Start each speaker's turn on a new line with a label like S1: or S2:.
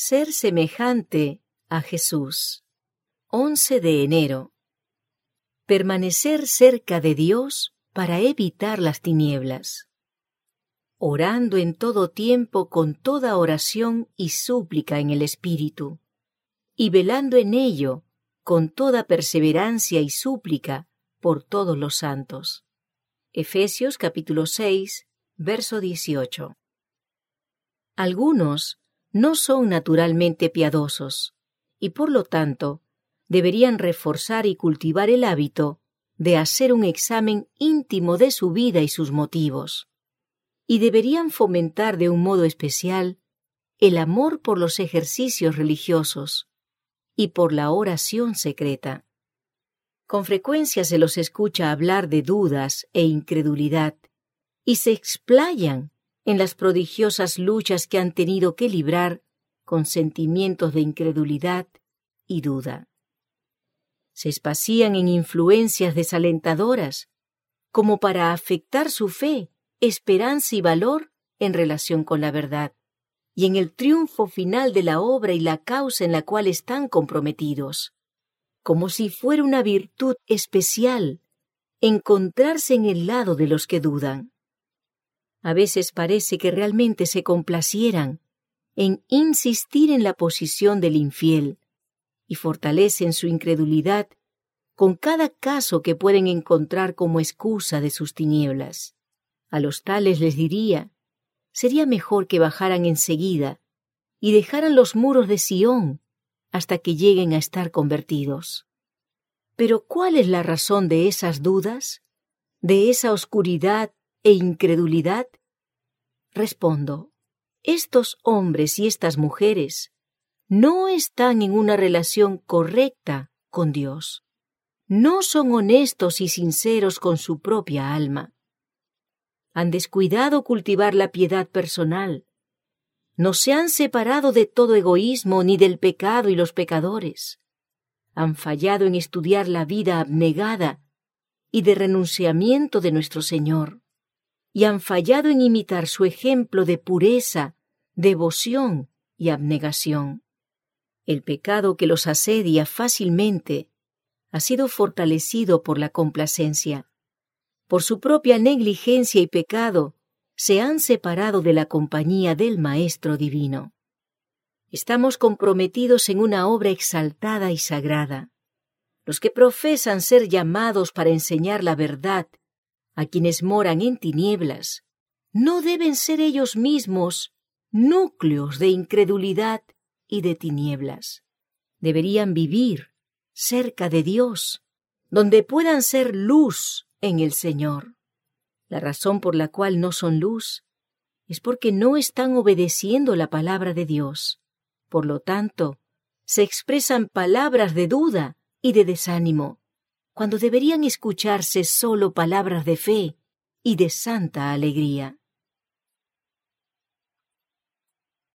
S1: Ser semejante a Jesús. 11 de enero. Permanecer cerca de Dios para evitar las tinieblas. Orando en todo tiempo con toda oración y súplica en el Espíritu, y velando en ello con toda perseverancia y súplica por todos los santos. Efesios capítulo 6, verso 18. Algunos no son naturalmente piadosos y por lo tanto deberían reforzar y cultivar el hábito de hacer un examen íntimo de su vida y sus motivos, y deberían fomentar de un modo especial el amor por los ejercicios religiosos y por la oración secreta. Con frecuencia se los escucha hablar de dudas e incredulidad, y se explayan en las prodigiosas luchas que han tenido que librar con sentimientos de incredulidad y duda. Se espacían en influencias desalentadoras como para afectar su fe, esperanza y valor en relación con la verdad y en el triunfo final de la obra y la causa en la cual están comprometidos, como si fuera una virtud especial encontrarse en el lado de los que dudan. A veces parece que realmente se complacieran en insistir en la posición del infiel y fortalecen su incredulidad con cada caso que pueden encontrar como excusa de sus tinieblas. A los tales les diría, sería mejor que bajaran enseguida y dejaran los muros de Sión hasta que lleguen a estar convertidos. Pero ¿cuál es la razón de esas dudas, de esa oscuridad e incredulidad? Respondo, estos hombres y estas mujeres no están en una relación correcta con Dios. No son honestos y sinceros con su propia alma. Han descuidado cultivar la piedad personal. No se han separado de todo egoísmo ni del pecado y los pecadores. Han fallado en estudiar la vida abnegada y de renunciamiento de nuestro Señor y han fallado en imitar su ejemplo de pureza, devoción y abnegación. El pecado que los asedia fácilmente ha sido fortalecido por la complacencia. Por su propia negligencia y pecado, se han separado de la compañía del Maestro Divino. Estamos comprometidos en una obra exaltada y sagrada. Los que profesan ser llamados para enseñar la verdad a quienes moran en tinieblas, no deben ser ellos mismos núcleos de incredulidad y de tinieblas. Deberían vivir cerca de Dios, donde puedan ser luz en el Señor. La razón por la cual no son luz es porque no están obedeciendo la palabra de Dios. Por lo tanto, se expresan palabras de duda y de desánimo, cuando deberían escucharse solo palabras de fe y de santa alegría.